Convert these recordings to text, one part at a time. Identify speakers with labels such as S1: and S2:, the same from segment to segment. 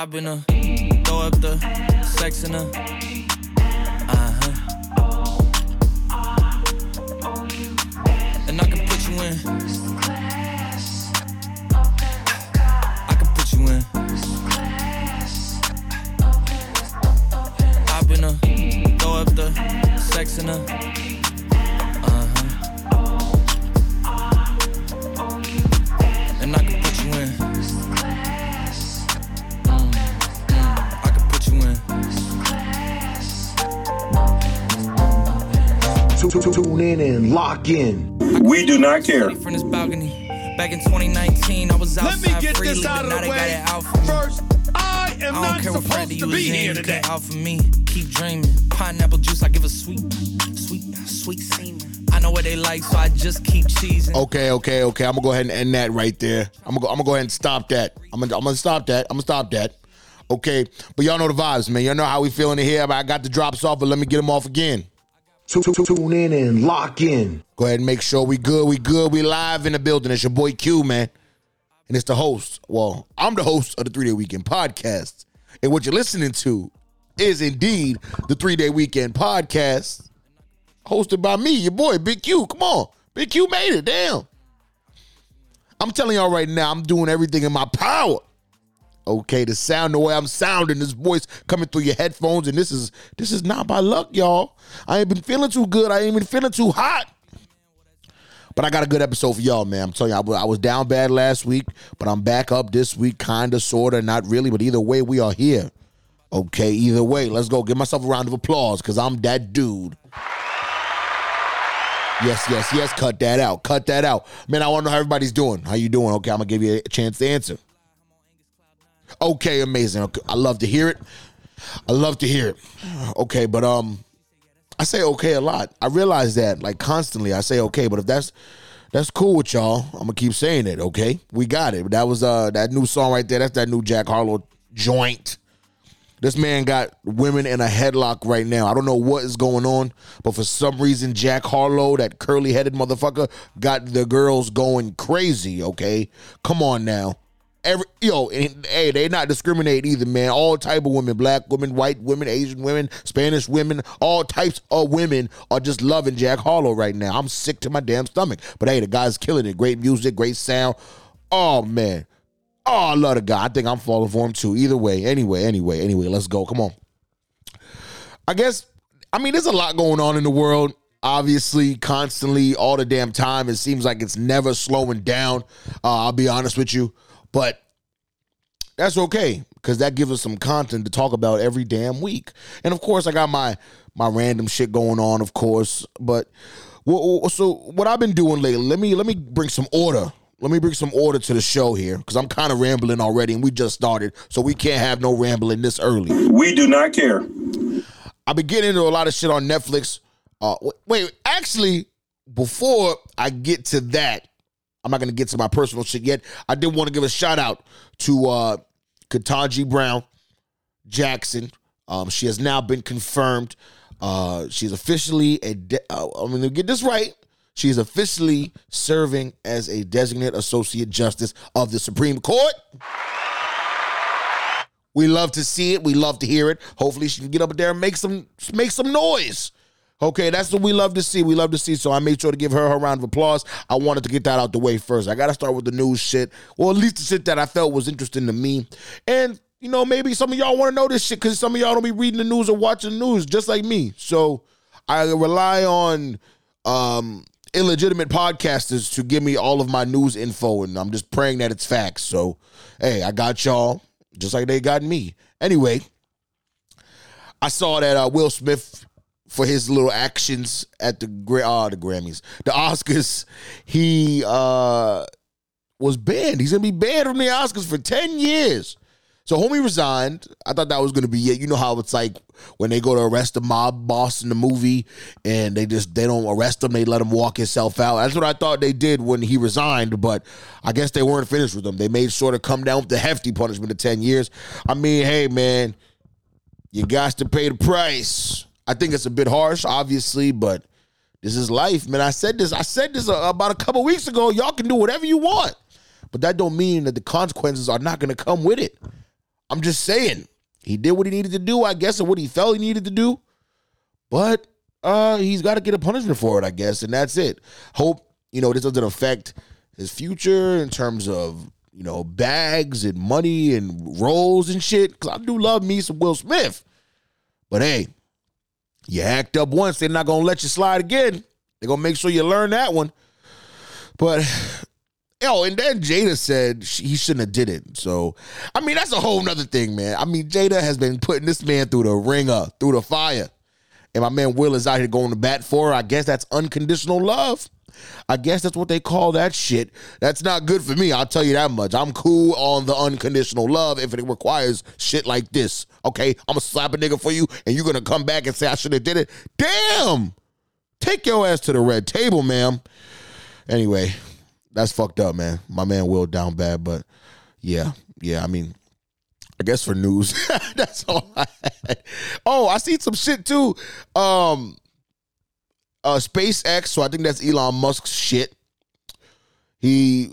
S1: I've been a throw up the sex in a. Uh huh. And I can put you in. I can put you in. I've been a throw up the sex in a.
S2: Tune in and lock in.
S3: We do not care.
S1: From this balcony. Back in 2019, I was
S4: Let me get
S1: freely,
S4: this out of the way.
S1: out.
S4: First, I am
S1: I
S4: not
S1: don't care what
S4: supposed to
S1: you
S4: be here
S1: in,
S4: today.
S1: out for me. Keep dreaming. Pineapple juice, I give a sweet, sweet, sweet semen. I know what they like, so I just keep cheesing.
S5: Okay, okay, okay. I'm gonna go ahead and end that right there. I'm gonna go, I'm gonna go ahead and stop that. I'm gonna I'm gonna stop that. I'm gonna stop that. Okay, but y'all know the vibes, man. Y'all know how we feeling in here. I got the drops off, but let me get them off again.
S2: Tu- tu- Tune in and lock in.
S5: Go ahead and make sure we good. We good. We live in the building. It's your boy Q, man, and it's the host. Well, I'm the host of the Three Day Weekend Podcast, and what you're listening to is indeed the Three Day Weekend Podcast, hosted by me, your boy Big Q. Come on, Big Q made it. Damn. I'm telling y'all right now, I'm doing everything in my power. Okay, to sound the way I'm sounding, this voice coming through your headphones, and this is this is not by luck, y'all. I ain't been feeling too good. I ain't been feeling too hot. But I got a good episode for y'all, man. I'm telling you, I was, down bad last week, but I'm back up this week, kinda, sorta, not really. But either way, we are here. Okay, either way, let's go. Give myself a round of applause, cause I'm that dude. Yes, yes, yes. Cut that out. Cut that out. Man, I want to know how everybody's doing. How you doing? Okay, I'm gonna give you a chance to answer. Okay, amazing. Okay, I love to hear it. I love to hear it. Okay, but um, I say okay a lot. I realize that like constantly. I say okay, but if that's that's cool with y'all, I'm gonna keep saying it. Okay, we got it. That was uh that new song right there. That's that new Jack Harlow joint. This man got women in a headlock right now. I don't know what is going on, but for some reason, Jack Harlow, that curly headed motherfucker, got the girls going crazy. Okay, come on now. Every yo, and, hey, they not discriminate either, man. All type of women, black women, white women, Asian women, Spanish women, all types of women are just loving Jack Harlow right now. I'm sick to my damn stomach. But hey, the guy's killing it. Great music, great sound. Oh man. Oh, I love the guy. I think I'm falling for him too. Either way, anyway, anyway, anyway, let's go. Come on. I guess, I mean, there's a lot going on in the world. Obviously, constantly, all the damn time. It seems like it's never slowing down. Uh, I'll be honest with you. But that's okay because that gives us some content to talk about every damn week. And of course, I got my my random shit going on, of course. But so what I've been doing lately? Let me let me bring some order. Let me bring some order to the show here because I'm kind of rambling already, and we just started, so we can't have no rambling this early.
S3: We do not care.
S5: I've been getting into a lot of shit on Netflix. Uh, wait, actually, before I get to that, I'm not gonna get to my personal shit yet. I did want to give a shout out to uh, Ketanji Brown Jackson. Um, she has now been confirmed. Uh, she's officially a. De- uh, I'm gonna get this right. She is officially serving as a designate associate justice of the Supreme Court. We love to see it. We love to hear it. Hopefully, she can get up there and make some make some noise. Okay, that's what we love to see. We love to see. So I made sure to give her her round of applause. I wanted to get that out the way first. I got to start with the news shit, or at least the shit that I felt was interesting to me. And you know, maybe some of y'all want to know this shit because some of y'all don't be reading the news or watching the news, just like me. So I rely on um, illegitimate podcasters to give me all of my news info, and I'm just praying that it's facts. So hey, I got y'all just like they got me. Anyway, I saw that uh, Will Smith for his little actions at the uh, the Grammys, the Oscars, he uh, was banned. He's gonna be banned from the Oscars for ten years. So homie resigned. I thought that was gonna be it. You know how it's like when they go to arrest the mob boss in the movie and they just they don't arrest him, they let him walk himself out. That's what I thought they did when he resigned, but I guess they weren't finished with him. They made sure to come down with the hefty punishment of 10 years. I mean, hey man, you got to pay the price. I think it's a bit harsh, obviously, but this is life, man. I said this. I said this uh, about a couple weeks ago. Y'all can do whatever you want, but that don't mean that the consequences are not going to come with it. I'm just saying. He did what he needed to do, I guess, or what he felt he needed to do. But uh he's got to get a punishment for it, I guess, and that's it. Hope, you know, this doesn't affect his future in terms of, you know, bags and money and roles and shit. Cause I do love me some Will Smith. But hey, you act up once, they're not gonna let you slide again. They're gonna make sure you learn that one. But yo, and then Jada said she, he shouldn't have did it. So I mean, that's a whole nother thing, man. I mean, Jada has been putting this man through the ringer, through the fire. And my man Will is out here going to bat for her. I guess that's unconditional love. I guess that's what they call that shit. That's not good for me. I'll tell you that much. I'm cool on the unconditional love if it requires shit like this. Okay, I'm gonna slap a nigga for you, and you're gonna come back and say I should have did it. Damn, take your ass to the red table, ma'am. Anyway, that's fucked up, man. My man Will down bad, but yeah, yeah. I mean, I guess for news, that's all I had. Oh, I seen some shit too. Um, uh, SpaceX. So I think that's Elon Musk's shit. He,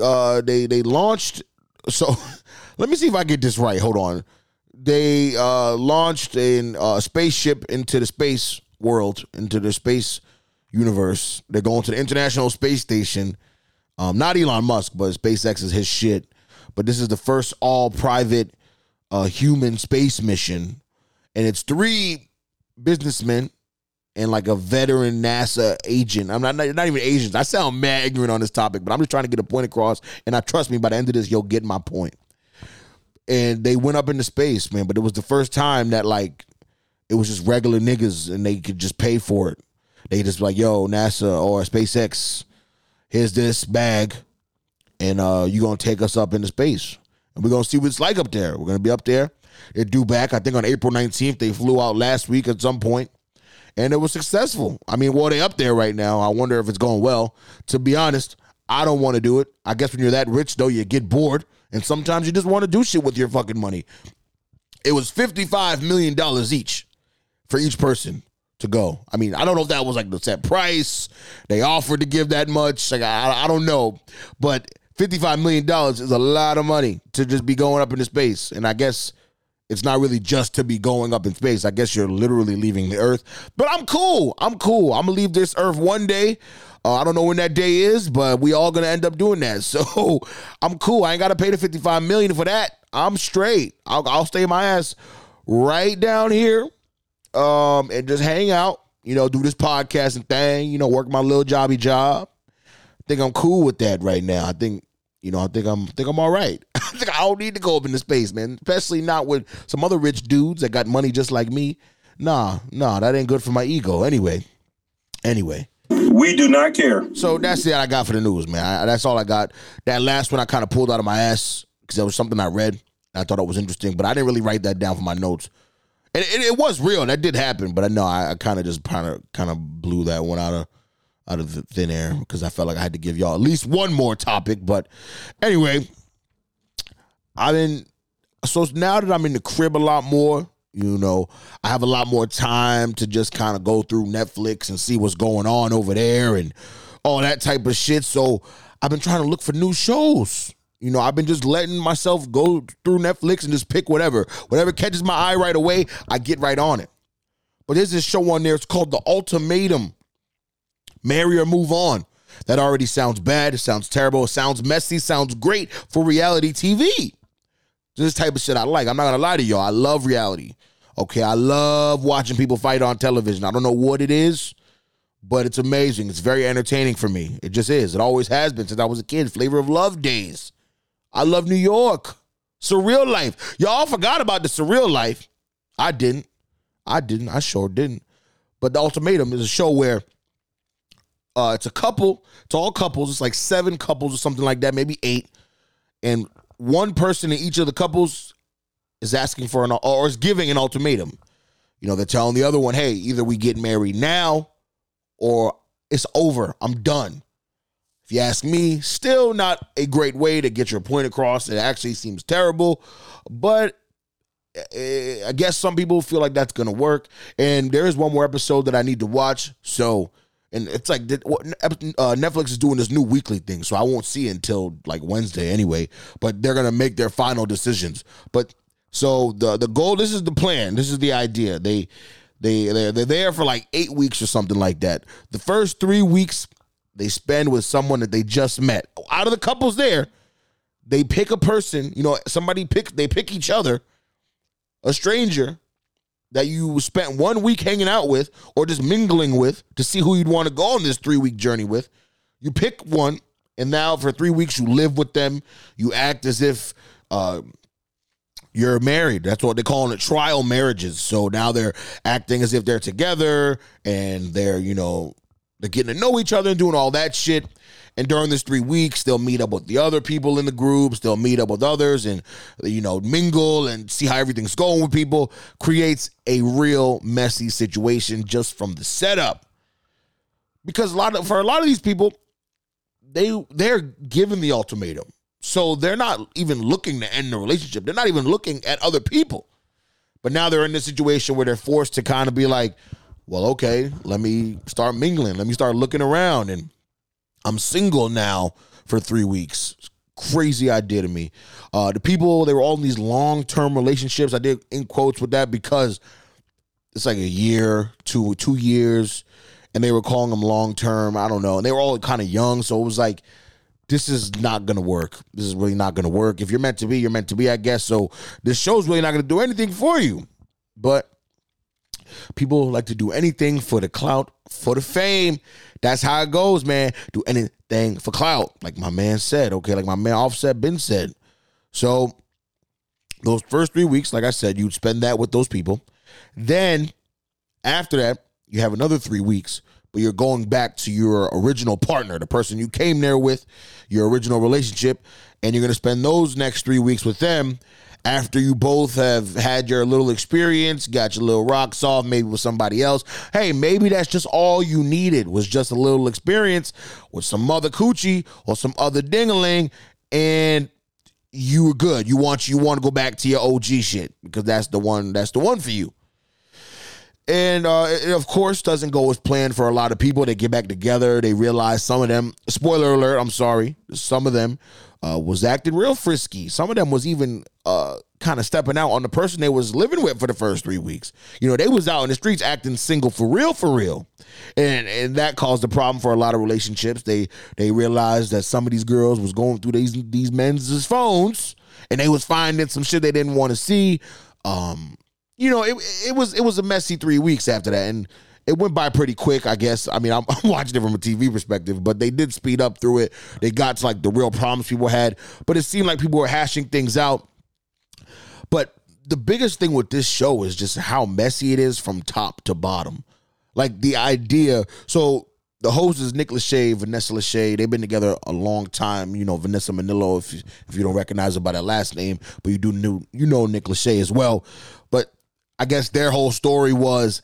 S5: uh, they they launched. So let me see if I get this right. Hold on. They uh launched a uh, spaceship into the space world, into the space universe. They're going to the International Space Station. Um, not Elon Musk, but SpaceX is his shit. But this is the first all private uh, human space mission, and it's three businessmen and like a veteran NASA agent. I'm not, not not even Asians. I sound mad ignorant on this topic, but I'm just trying to get a point across. And I trust me, by the end of this, you'll get my point. And they went up into space, man. But it was the first time that like it was just regular niggas, and they could just pay for it. They just like, yo, NASA or SpaceX, here's this bag, and uh, you gonna take us up into space, and we're gonna see what it's like up there. We're gonna be up there. They're due back, I think, on April 19th. They flew out last week at some point and it was successful. I mean, well, they up there right now. I wonder if it's going well. To be honest, I don't want to do it. I guess when you're that rich, though, you get bored, and sometimes you just want to do shit with your fucking money. It was fifty-five million dollars each for each person to go. I mean, I don't know if that was like the set price. They offered to give that much. Like I, I don't know, but fifty-five million dollars is a lot of money to just be going up into space. And I guess it's not really just to be going up in space. I guess you're literally leaving the Earth. But I'm cool. I'm cool. I'm gonna leave this Earth one day. Uh, I don't know when that day is, but we all gonna end up doing that. So I'm cool. I ain't gotta pay the 55 million for that. I'm straight. I'll, I'll stay my ass right down here, um, and just hang out. You know, do this podcasting thing. You know, work my little jobby job. I think I'm cool with that right now. I think you know, I think I'm think I'm all right. I think I don't need to go up into space, man. Especially not with some other rich dudes that got money just like me. Nah, nah, that ain't good for my ego. Anyway, anyway.
S3: We do not care.
S5: So that's it I got for the news, man. I, that's all I got. That last one I kind of pulled out of my ass because that was something I read. I thought it was interesting, but I didn't really write that down for my notes. And it, it was real. That did happen, but I know I, I kind of just kind of kind of blew that one out of out of the thin air because I felt like I had to give y'all at least one more topic. But anyway, I've been so now that I'm in the crib a lot more, you know, I have a lot more time to just kind of go through Netflix and see what's going on over there and all that type of shit. So I've been trying to look for new shows. You know, I've been just letting myself go through Netflix and just pick whatever. Whatever catches my eye right away, I get right on it. But there's this show on there, it's called The Ultimatum. Marry or move on. That already sounds bad. It sounds terrible. It sounds messy. Sounds great for reality TV. This type of shit I like. I'm not gonna lie to y'all. I love reality. Okay, I love watching people fight on television. I don't know what it is, but it's amazing. It's very entertaining for me. It just is. It always has been since I was a kid. Flavor of Love days. I love New York. Surreal life. Y'all forgot about the surreal life. I didn't. I didn't. I sure didn't. But the ultimatum is a show where uh, it's a couple. It's all couples. It's like seven couples or something like that, maybe eight. And one person in each of the couples is asking for an or is giving an ultimatum. You know, they're telling the other one, "Hey, either we get married now, or it's over. I'm done." If you ask me, still not a great way to get your point across. It actually seems terrible, but eh, I guess some people feel like that's gonna work. And there is one more episode that I need to watch, so And it's like uh, Netflix is doing this new weekly thing, so I won't see it until like Wednesday anyway. But they're gonna make their final decisions. But so the the goal, this is the plan, this is the idea. They they they're, they're there for like eight weeks or something like that. The first three weeks they spend with someone that they just met. Out of the couples there, they pick a person. You know, somebody pick they pick each other, a stranger that you spent one week hanging out with or just mingling with to see who you'd want to go on this three week journey with. You pick one, and now for three weeks you live with them. You act as if uh, you're married. That's what they're calling it trial marriages. So now they're acting as if they're together and they're, you know, they're getting to know each other and doing all that shit. And during this three weeks, they'll meet up with the other people in the groups. They'll meet up with others and, you know, mingle and see how everything's going with people. Creates a real messy situation just from the setup. Because a lot of for a lot of these people, they they're given the ultimatum. So they're not even looking to end the relationship. They're not even looking at other people. But now they're in this situation where they're forced to kind of be like, well, okay, let me start mingling. Let me start looking around. And I'm single now for three weeks. Crazy idea to me. Uh, the people, they were all in these long term relationships. I did in quotes with that because it's like a year, two, two years, and they were calling them long term. I don't know. And they were all kind of young. So it was like, this is not gonna work. This is really not gonna work. If you're meant to be, you're meant to be, I guess. So this show's really not gonna do anything for you. But people like to do anything for the clout, for the fame. That's how it goes, man. Do anything for clout, like my man said. Okay, like my man Offset Ben said. So those first three weeks, like I said, you'd spend that with those people. Then after that, you have another three weeks but you're going back to your original partner, the person you came there with, your original relationship, and you're going to spend those next three weeks with them after you both have had your little experience, got your little rocks off, maybe with somebody else. Hey, maybe that's just all you needed was just a little experience with some other coochie or some other dingaling, and you were good. You want you want to go back to your OG shit because that's the one. That's the one for you. And uh, it, of course, doesn't go as planned for a lot of people. They get back together. They realize some of them, spoiler alert, I'm sorry, some of them uh, was acting real frisky. Some of them was even uh, kind of stepping out on the person they was living with for the first three weeks. You know, they was out in the streets acting single for real, for real. And and that caused a problem for a lot of relationships. They they realized that some of these girls was going through these these men's phones and they was finding some shit they didn't want to see. Um, you know, it it was it was a messy three weeks after that, and it went by pretty quick. I guess. I mean, I'm, I'm watching it from a TV perspective, but they did speed up through it. They got to like the real problems people had, but it seemed like people were hashing things out. But the biggest thing with this show is just how messy it is from top to bottom. Like the idea. So the host is Nick Lachey, Vanessa Lachey. They've been together a long time. You know Vanessa Minnillo, if you, if you don't recognize her by that last name, but you do know you know Nick Lachey as well. I guess their whole story was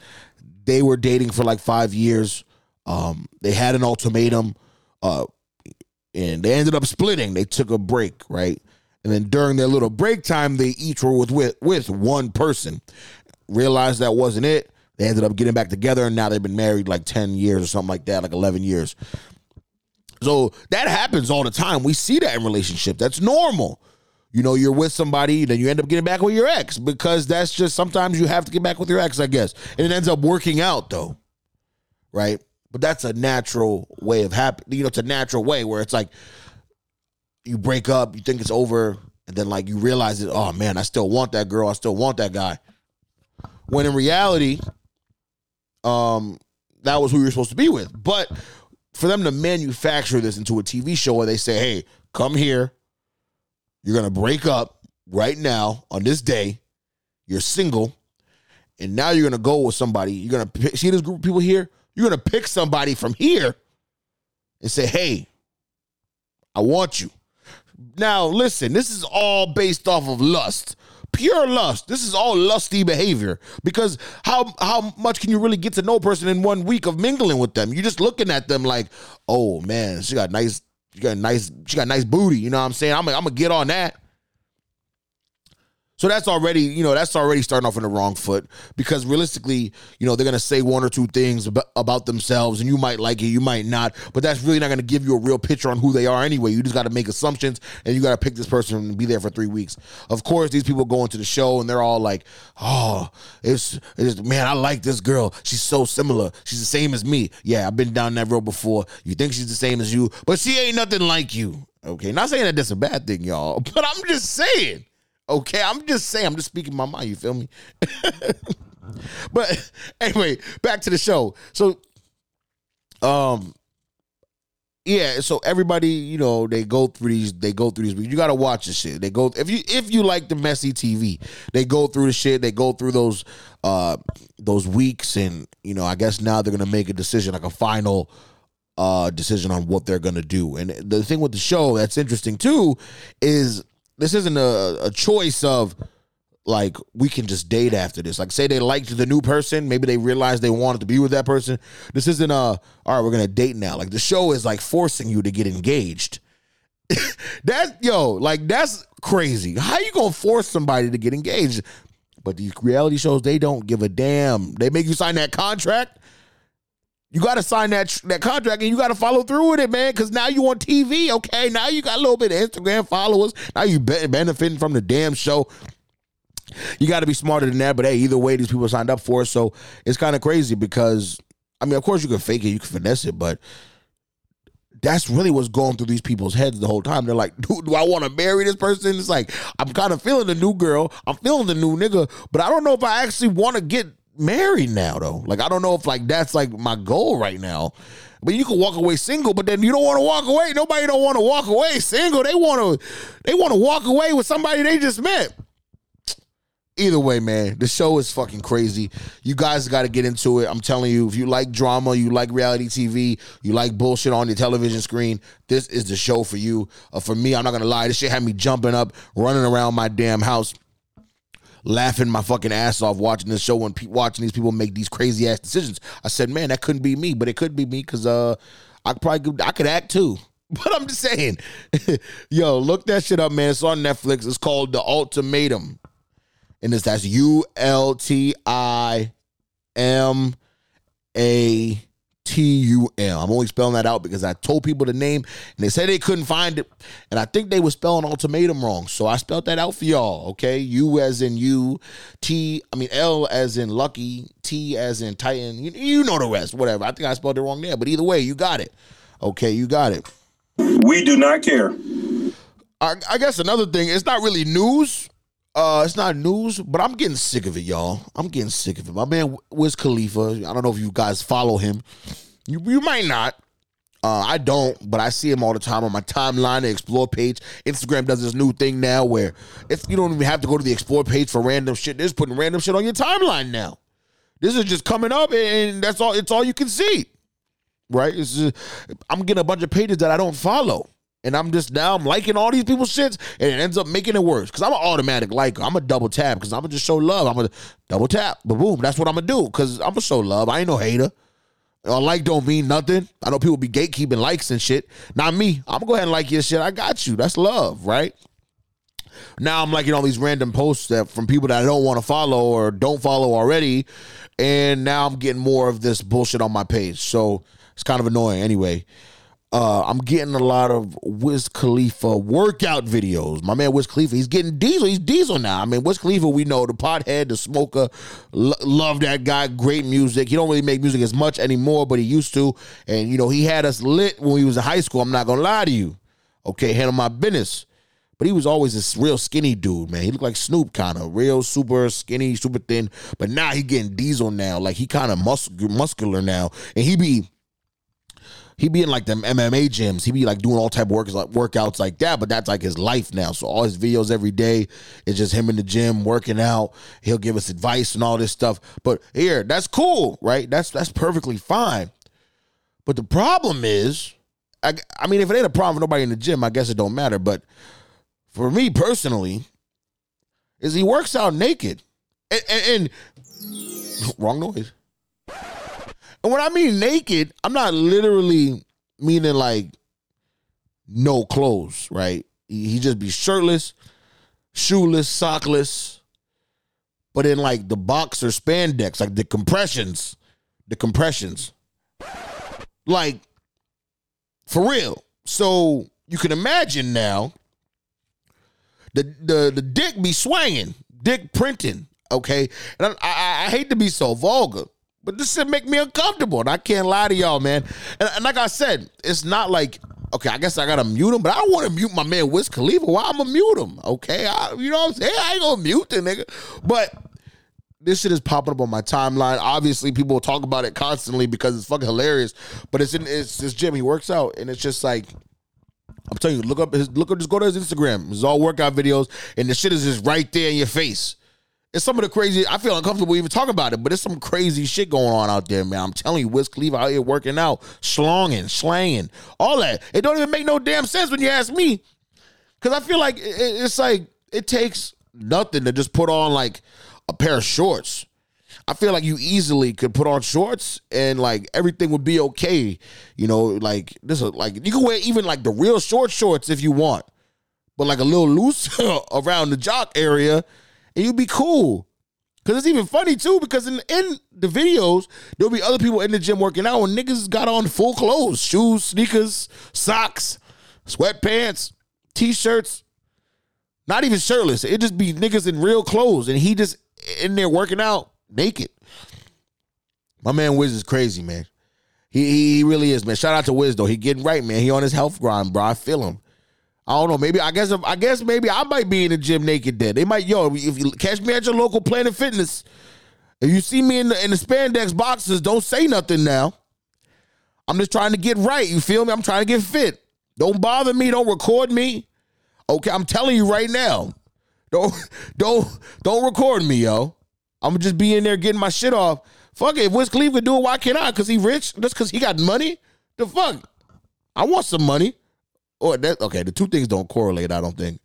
S5: they were dating for like five years. Um, they had an ultimatum, uh, and they ended up splitting. They took a break, right? And then during their little break time, they each were with with, with one person. Realized that wasn't it. They ended up getting back together, and now they've been married like ten years or something like that, like eleven years. So that happens all the time. We see that in relationships. That's normal. You know, you're with somebody, then you end up getting back with your ex because that's just sometimes you have to get back with your ex, I guess. And it ends up working out though. Right? But that's a natural way of happening. You know, it's a natural way where it's like you break up, you think it's over, and then like you realize it, oh man, I still want that girl, I still want that guy. When in reality, um, that was who you're supposed to be with. But for them to manufacture this into a TV show where they say, hey, come here, you're gonna break up right now on this day. You're single, and now you're gonna go with somebody. You're gonna pick, see this group of people here. You're gonna pick somebody from here and say, "Hey, I want you." Now, listen. This is all based off of lust, pure lust. This is all lusty behavior because how how much can you really get to know a person in one week of mingling with them? You're just looking at them like, "Oh man, she got nice she got a nice, she got nice booty. You know what I'm saying? I'm, I'm gonna get on that. So that's already, you know, that's already starting off in the wrong foot because realistically, you know, they're going to say one or two things about, about themselves and you might like it, you might not, but that's really not going to give you a real picture on who they are anyway. You just got to make assumptions and you got to pick this person and be there for three weeks. Of course, these people go into the show and they're all like, oh, it's, it's man, I like this girl. She's so similar. She's the same as me. Yeah, I've been down that road before. You think she's the same as you, but she ain't nothing like you. Okay, not saying that that's a bad thing, y'all, but I'm just saying. Okay, I'm just saying, I'm just speaking my mind. You feel me? but anyway, back to the show. So, um, yeah. So everybody, you know, they go through these. They go through these. You got to watch this shit. They go if you if you like the messy TV, they go through the shit. They go through those uh those weeks, and you know, I guess now they're gonna make a decision, like a final uh decision on what they're gonna do. And the thing with the show that's interesting too is this isn't a, a choice of like we can just date after this. Like say they liked the new person, maybe they realized they wanted to be with that person. This isn't a all right, we're gonna date now. Like the show is like forcing you to get engaged. that yo, like that's crazy. How you gonna force somebody to get engaged? But these reality shows, they don't give a damn. They make you sign that contract. You got to sign that that contract and you got to follow through with it, man. Because now you on TV, okay? Now you got a little bit of Instagram followers. Now you be- benefiting from the damn show. You got to be smarter than that. But hey, either way, these people signed up for it, so it's kind of crazy because I mean, of course, you can fake it, you can finesse it, but that's really what's going through these people's heads the whole time. They're like, do, do I want to marry this person? It's like, I'm kind of feeling the new girl. I'm feeling the new nigga, but I don't know if I actually want to get married now, though. Like, I don't know if like that's like my goal right now. But you can walk away single, but then you don't want to walk away. Nobody don't want to walk away single. They want to, they want to walk away with somebody they just met either way, man, the show is fucking crazy. You guys got to get into it. I'm telling you, if you like drama, you like reality TV, you like bullshit on your television screen, this is the show for you. Uh, for me, I'm not gonna lie, this shit had me jumping up, running around my damn house. Laughing my fucking ass off watching this show and pe- watching these people make these crazy ass decisions. I said, man, that couldn't be me, but it could be me because uh, I probably could, I could act too. But I'm just saying, yo, look that shit up, man. It's on Netflix. It's called The Ultimatum and it's that's U L T I M A T U M. I'm only spelling that out because I told people the name and they said they couldn't find it. And I think they were spelling ultimatum wrong. So I spelled that out for y'all, okay? U as in you, T, I mean L as in lucky, T as in Titan. You, you know the rest, whatever. I think I spelled it wrong there, but either way, you got it. Okay, you got it.
S3: We do not care.
S5: I, I guess another thing, it's not really news. Uh, it's not news, but I'm getting sick of it, y'all. I'm getting sick of it. My man Wiz Khalifa. I don't know if you guys follow him. You you might not. Uh, I don't, but I see him all the time on my timeline, the explore page. Instagram does this new thing now where if you don't even have to go to the explore page for random shit, they're just putting random shit on your timeline now. This is just coming up, and that's all. It's all you can see, right? Just, I'm getting a bunch of pages that I don't follow. And I'm just now I'm liking all these people's shits, and it ends up making it worse. Cause I'm an automatic liker. I'm a double tap because I'm gonna just show love. I'm gonna double tap, but boom, that's what I'm gonna do. Cause I'm gonna show love. I ain't no hater. A like don't mean nothing. I know people be gatekeeping likes and shit. Not me. I'm gonna go ahead and like your shit. I got you. That's love, right? Now I'm liking all these random posts that from people that I don't want to follow or don't follow already, and now I'm getting more of this bullshit on my page. So it's kind of annoying. Anyway, uh, I'm getting a lot of Wiz Khalifa workout videos. My man Wiz Khalifa, he's getting diesel. He's diesel now. I mean, Wiz Khalifa, we know the pothead, the smoker. Lo- love that guy. Great music. He don't really make music as much anymore, but he used to. And you know, he had us lit when he was in high school. I'm not gonna lie to you. Okay, handle my business. But he was always this real skinny dude, man. He looked like Snoop, kind of real super skinny, super thin. But now he getting diesel now. Like he kind of mus- muscular now, and he be he be in like them MMA gyms. He be like doing all type of workouts, like workouts like that. But that's like his life now. So all his videos every day is just him in the gym working out. He'll give us advice and all this stuff. But here, that's cool, right? That's that's perfectly fine. But the problem is, I, I mean, if it ain't a problem for nobody in the gym, I guess it don't matter. But for me personally, is he works out naked, and, and, and wrong noise. And when I mean naked, I'm not literally meaning like no clothes, right? He, just be shirtless, shoeless, sockless, but in like the boxer spandex, like the compressions, the compressions. Like, for real. So you can imagine now the the the dick be swinging, dick printing. Okay, and I, I, I hate to be so vulgar, but this shit make me uncomfortable, and I can't lie to y'all, man. And, and like I said, it's not like okay, I guess I gotta mute him, but I don't want to mute my man Wiz Khalifa. Why I'm gonna mute him? Okay, I, you know what I'm saying? I ain't gonna mute the nigga, but this shit is popping up on my timeline. Obviously, people talk about it constantly because it's fucking hilarious. But it's in it's this gym. He works out, and it's just like I'm telling you, look up his look up just go to his Instagram. It's all workout videos, and the shit is just right there in your face. It's some of the crazy. I feel uncomfortable even talking about it, but it's some crazy shit going on out there, man. I'm telling you, Wiz Khalifa out here working out, slonging, slanging, all that. It don't even make no damn sense when you ask me, because I feel like it's like it takes nothing to just put on like a pair of shorts. I feel like you easily could put on shorts and like everything would be okay. You know, like this is like you can wear even like the real short shorts if you want, but like a little loose around the jock area, and you'd be cool. Cause it's even funny too, because in in the videos, there'll be other people in the gym working out and niggas got on full clothes, shoes, sneakers, socks, sweatpants, t-shirts, not even shirtless. It just be niggas in real clothes, and he just in there working out naked. My man Wiz is crazy, man. He he really is, man. Shout out to Wiz though. He getting right, man. He on his health grind, bro. I feel him. I don't know. Maybe I guess I guess maybe I might be in the gym naked. Then they might yo. If you catch me at your local Planet Fitness, if you see me in the in the spandex boxes, don't say nothing now. I'm just trying to get right. You feel me? I'm trying to get fit. Don't bother me. Don't record me. Okay, I'm telling you right now. Don't don't don't record me, yo. I'm just be in there getting my shit off. Fuck it. If Wiz Khalifa do it, why can't I? Cause he rich? Just cause he got money? The fuck? I want some money. Or that okay, the two things don't correlate, I don't think.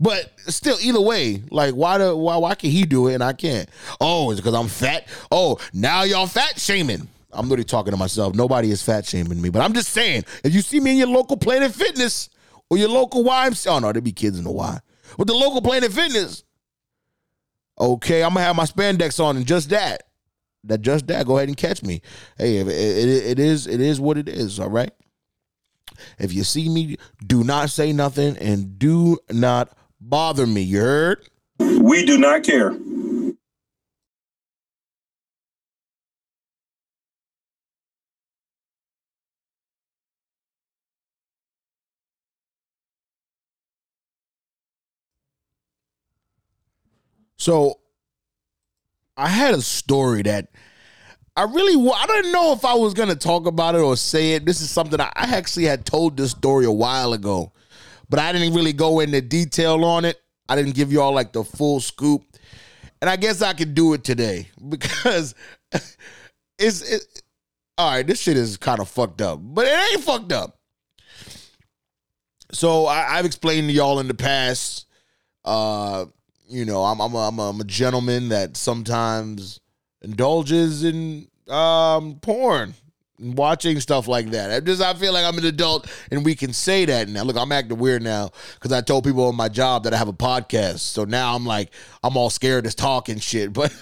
S5: But still, either way, like why the why why can he do it and I can't? Oh, is because I'm fat? Oh, now y'all fat shaming. I'm literally talking to myself. Nobody is fat shaming me, but I'm just saying, if you see me in your local Planet Fitness or your local YMCA, oh no, there'd be kids in the Y. but the local Planet Fitness, okay, I'm gonna have my spandex on and just that. That just that. Go ahead and catch me. Hey, it, it, it is it is what it is. All right. If you see me, do not say nothing and do not bother me. You heard?
S3: We do not care.
S5: So I had a story that I really I don't know if I was gonna talk about it or say it. This is something I, actually had told this story a while ago, but I didn't really go into detail on it. I didn't give y'all like the full scoop, and I guess I could do it today because it's it, all right. This shit is kind of fucked up, but it ain't fucked up. So I, I've explained to y'all in the past. Uh, you know, I'm I'm a, I'm a, I'm a gentleman that sometimes indulges in um porn and watching stuff like that. I just I feel like I'm an adult and we can say that now. Look, I'm acting weird now because I told people on my job that I have a podcast. So now I'm like I'm all scared to talk and shit. But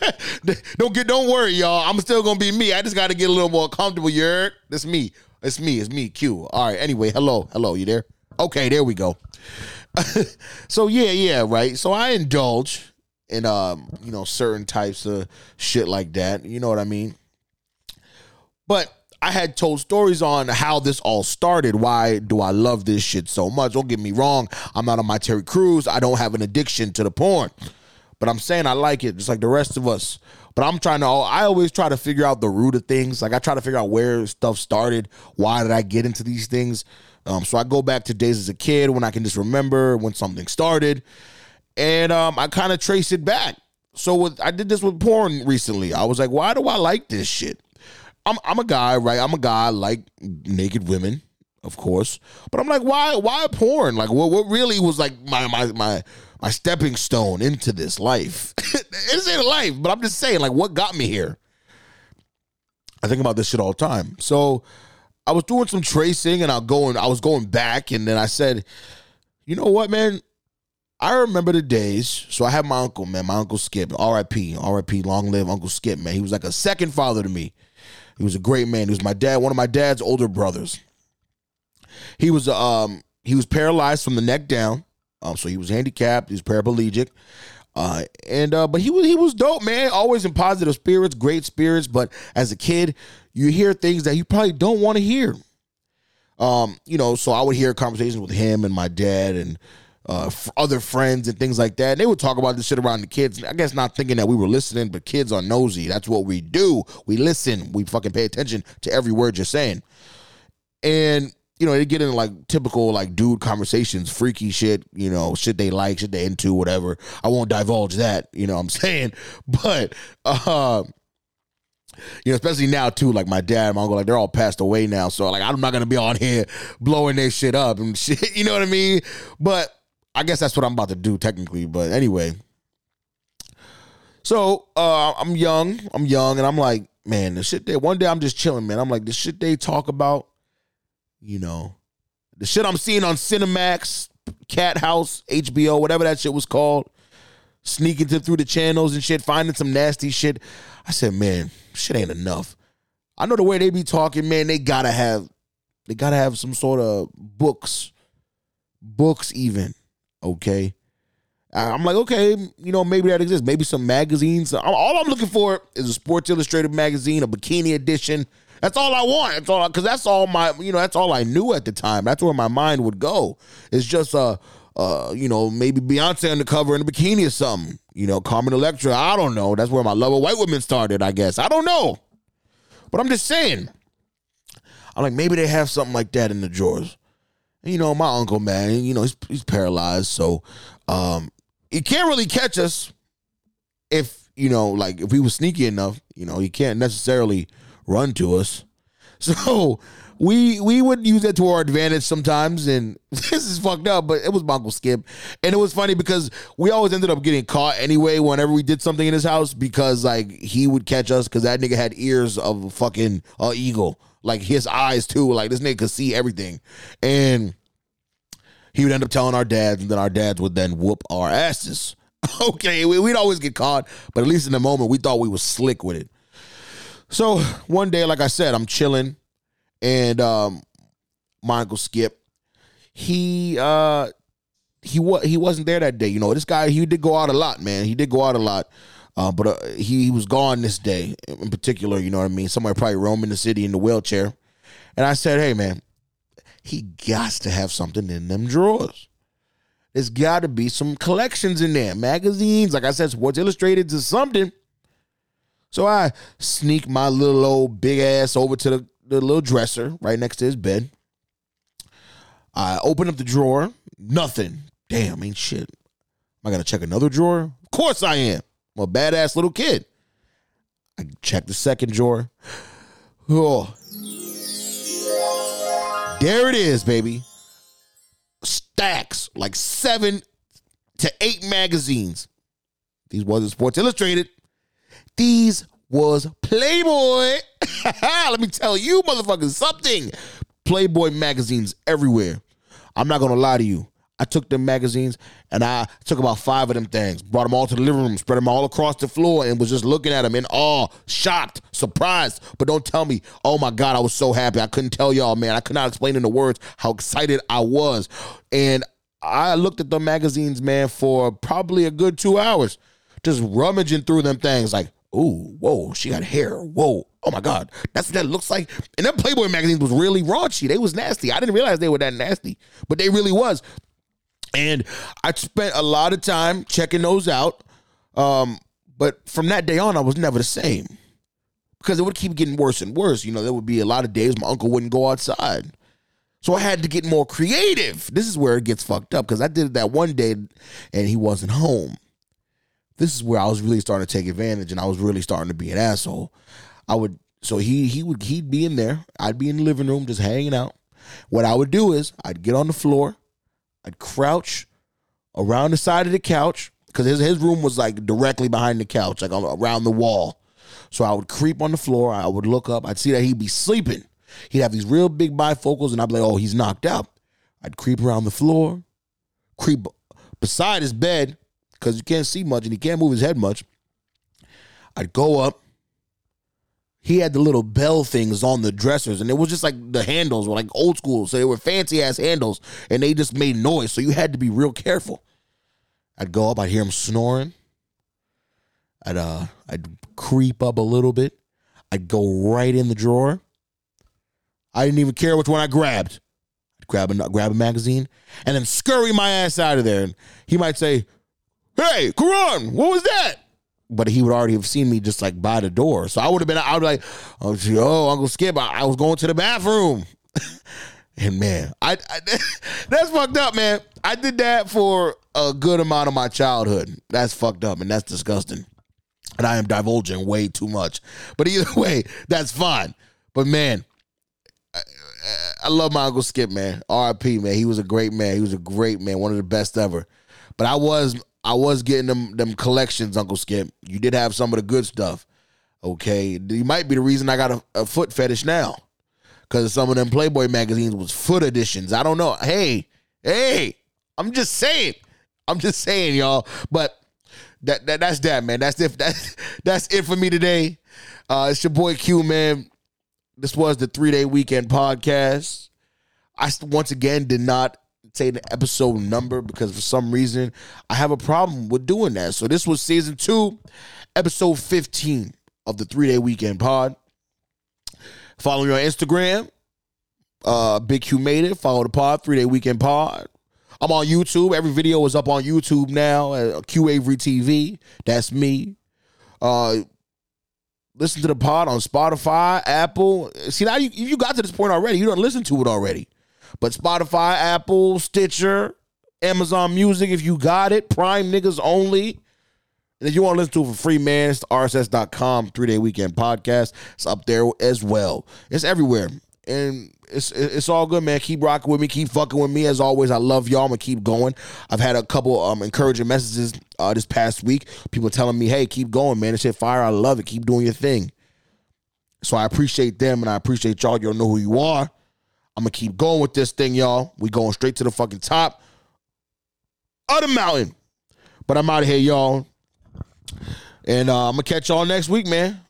S5: don't get don't worry, y'all. I'm still gonna be me. I just gotta get a little more comfortable. You heard? That's me. It's me. It's me. Q. All right. Anyway, hello, hello. You there? Okay, there we go. so yeah, yeah, right. So I indulge in um, you know, certain types of shit like that. You know what I mean? But I had told stories on how this all started. Why do I love this shit so much? Don't get me wrong. I'm not on my Terry Crews. I don't have an addiction to the porn. But I'm saying I like it just like the rest of us. But I'm trying to, I always try to figure out the root of things. Like I try to figure out where stuff started. Why did I get into these things? Um, so I go back to days as a kid when I can just remember when something started. And um, I kind of trace it back. So with, I did this with porn recently. I was like, why do I like this shit? I'm I'm a guy, right? I'm a guy I like naked women, of course. But I'm like, why why porn? Like what what really was like my my my my stepping stone into this life? it's in life, but I'm just saying, like, what got me here? I think about this shit all the time. So I was doing some tracing and I going I was going back and then I said, you know what, man? I remember the days. So I had my uncle, man, my uncle Skip, R.I.P. R.I.P. Long live Uncle Skip, man. He was like a second father to me. He was a great man. He was my dad, one of my dad's older brothers. He was um he was paralyzed from the neck down. Um, so he was handicapped. He was paraplegic. Uh, and uh, but he was he was dope, man. Always in positive spirits, great spirits. But as a kid, you hear things that you probably don't want to hear. Um, you know, so I would hear conversations with him and my dad and uh, other friends and things like that. And they would talk about this shit around the kids. I guess not thinking that we were listening, but kids are nosy. That's what we do. We listen. We fucking pay attention to every word you're saying. And you know, they get into like typical like dude conversations, freaky shit, you know, shit they like, shit they into, whatever. I won't divulge that, you know what I'm saying? But uh you know, especially now too, like my dad, my uncle, like they're all passed away now. So like I'm not gonna be on here blowing their shit up and shit, you know what I mean? But I guess that's what I'm about to do technically. But anyway. So uh I'm young, I'm young, and I'm like, man, the shit they one day I'm just chilling, man. I'm like, the shit they talk about you know, the shit I'm seeing on Cinemax, Cat House, HBO, whatever that shit was called, sneaking to, through the channels and shit, finding some nasty shit. I said, man, shit ain't enough. I know the way they be talking, man. They gotta have, they gotta have some sort of books, books even. Okay, I'm like, okay, you know, maybe that exists. Maybe some magazines. All I'm looking for is a Sports Illustrated magazine, a bikini edition, that's all I want. That's all because that's all my you know that's all I knew at the time. That's where my mind would go. It's just uh uh you know maybe Beyonce on the cover in a bikini or something. You know Carmen Electra. I don't know. That's where my love of white women started. I guess I don't know, but I'm just saying. I'm like maybe they have something like that in the drawers. You know my uncle man. You know he's he's paralyzed, so um he can't really catch us if you know like if we was sneaky enough. You know he can't necessarily run to us. So we we would use that to our advantage sometimes, and this is fucked up, but it was my Uncle Skip. And it was funny because we always ended up getting caught anyway whenever we did something in his house because like he would catch us because that nigga had ears of a fucking uh, eagle. Like his eyes too. Like this nigga could see everything. And he would end up telling our dads, and then our dads would then whoop our asses. Okay, we, would always get caught, but at least in the moment we thought we was slick with it. So one day, like I said, I'm chilling, and um, my uncle Skip, he uh, he was he wasn't there that day. You know, this guy he did go out a lot, man. He did go out a lot, uh, but uh, he, he was gone this day in particular. You know what I mean? Somewhere probably roaming the city in the wheelchair. And I said, hey man, he got to have something in them drawers. There's got to be some collections in there, magazines. Like I said, Sports Illustrated to something. So I sneak my little old big ass over to the, the little dresser right next to his bed. I open up the drawer, nothing. Damn, ain't shit. Am I gonna check another drawer? Of course I am. I'm a badass little kid. I check the second drawer. Oh. There it is, baby. Stacks, like seven to eight magazines. These wasn't Sports Illustrated. These was Playboy. Let me tell you, motherfuckers, something. Playboy magazines everywhere. I'm not gonna lie to you. I took them magazines and I took about five of them things, brought them all to the living room, spread them all across the floor, and was just looking at them in awe, shocked, surprised. But don't tell me, oh my God, I was so happy. I couldn't tell y'all, man. I could not explain in the words how excited I was. And I looked at the magazines, man, for probably a good two hours, just rummaging through them things like, Ooh, whoa, she got hair. Whoa, oh my God, that's what that looks like. And them Playboy magazines was really raunchy. They was nasty. I didn't realize they were that nasty, but they really was. And I spent a lot of time checking those out. Um, but from that day on, I was never the same because it would keep getting worse and worse. You know, there would be a lot of days my uncle wouldn't go outside. So I had to get more creative. This is where it gets fucked up because I did that one day and he wasn't home this is where I was really starting to take advantage and I was really starting to be an asshole. I would so he he would he'd be in there. I'd be in the living room just hanging out. What I would do is I'd get on the floor, I'd crouch around the side of the couch because his his room was like directly behind the couch, like around the wall. So I would creep on the floor. I would look up. I'd see that he'd be sleeping. He'd have these real big bifocals, and I'd be like, "Oh, he's knocked out." I'd creep around the floor, creep beside his bed, because you can't see much and he can't move his head much. I'd go up. He had the little bell things on the dressers, and it was just like the handles were like old school. So they were fancy ass handles, and they just made noise. So you had to be real careful. I'd go up, I'd hear him snoring. I'd uh I'd creep up a little bit. I'd go right in the drawer. I didn't even care which one I grabbed. I'd grab a grab a magazine and then scurry my ass out of there. And he might say, "Hey, Karan, what was that?" But he would already have seen me just like by the door. So I would have been. I would be like, "Oh, oh Uncle Skip, I, I was going to the bathroom." and man, I, I that's fucked up, man. I did that for a good amount of my childhood. That's fucked up, and that's disgusting. And I am divulging way too much. But either way, that's fine. But man, I, I love my Uncle Skip, man. R.I.P. man. He was a great man. He was a great man, one of the best ever. But I was I was getting them them collections, Uncle Skip. You did have some of the good stuff. Okay. You might be the reason I got a, a foot fetish now. Cause some of them Playboy magazines was foot editions. I don't know. Hey, hey, I'm just saying. I'm just saying, y'all. But that, that that's that, man. That's it. That's that's it for me today. Uh, it's your boy Q, man. This was the three day weekend podcast. I once again did not say the episode number because for some reason I have a problem with doing that. So this was season two, episode 15 of the three day weekend pod. Follow me on Instagram. Uh, Big Q made it. Follow the pod, three day weekend pod. I'm on YouTube. Every video is up on YouTube now. at Q Avery TV. That's me. Uh, listen to the pod on Spotify, Apple. See now you you got to this point already. You don't listen to it already. But Spotify, Apple, Stitcher, Amazon Music, if you got it, Prime niggas only. And if you want to listen to it for free, man, it's rss.com, three day weekend podcast. It's up there as well. It's everywhere. And it's it's all good, man. Keep rocking with me. Keep fucking with me. As always, I love y'all. I'm gonna keep going. I've had a couple um encouraging messages uh, this past week. People telling me, "Hey, keep going, man. This shit fire. I love it. Keep doing your thing." So I appreciate them and I appreciate y'all. You all know who you are. I'm gonna keep going with this thing, y'all. We going straight to the fucking top of the mountain. But I'm out of here, y'all. And uh, I'm gonna catch y'all next week, man.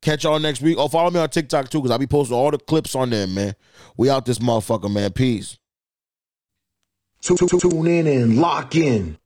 S5: Catch y'all next week. Oh, follow me on TikTok too, because I'll be posting all the clips on there, man. We out this motherfucker, man. Peace.
S2: Tune in and lock in.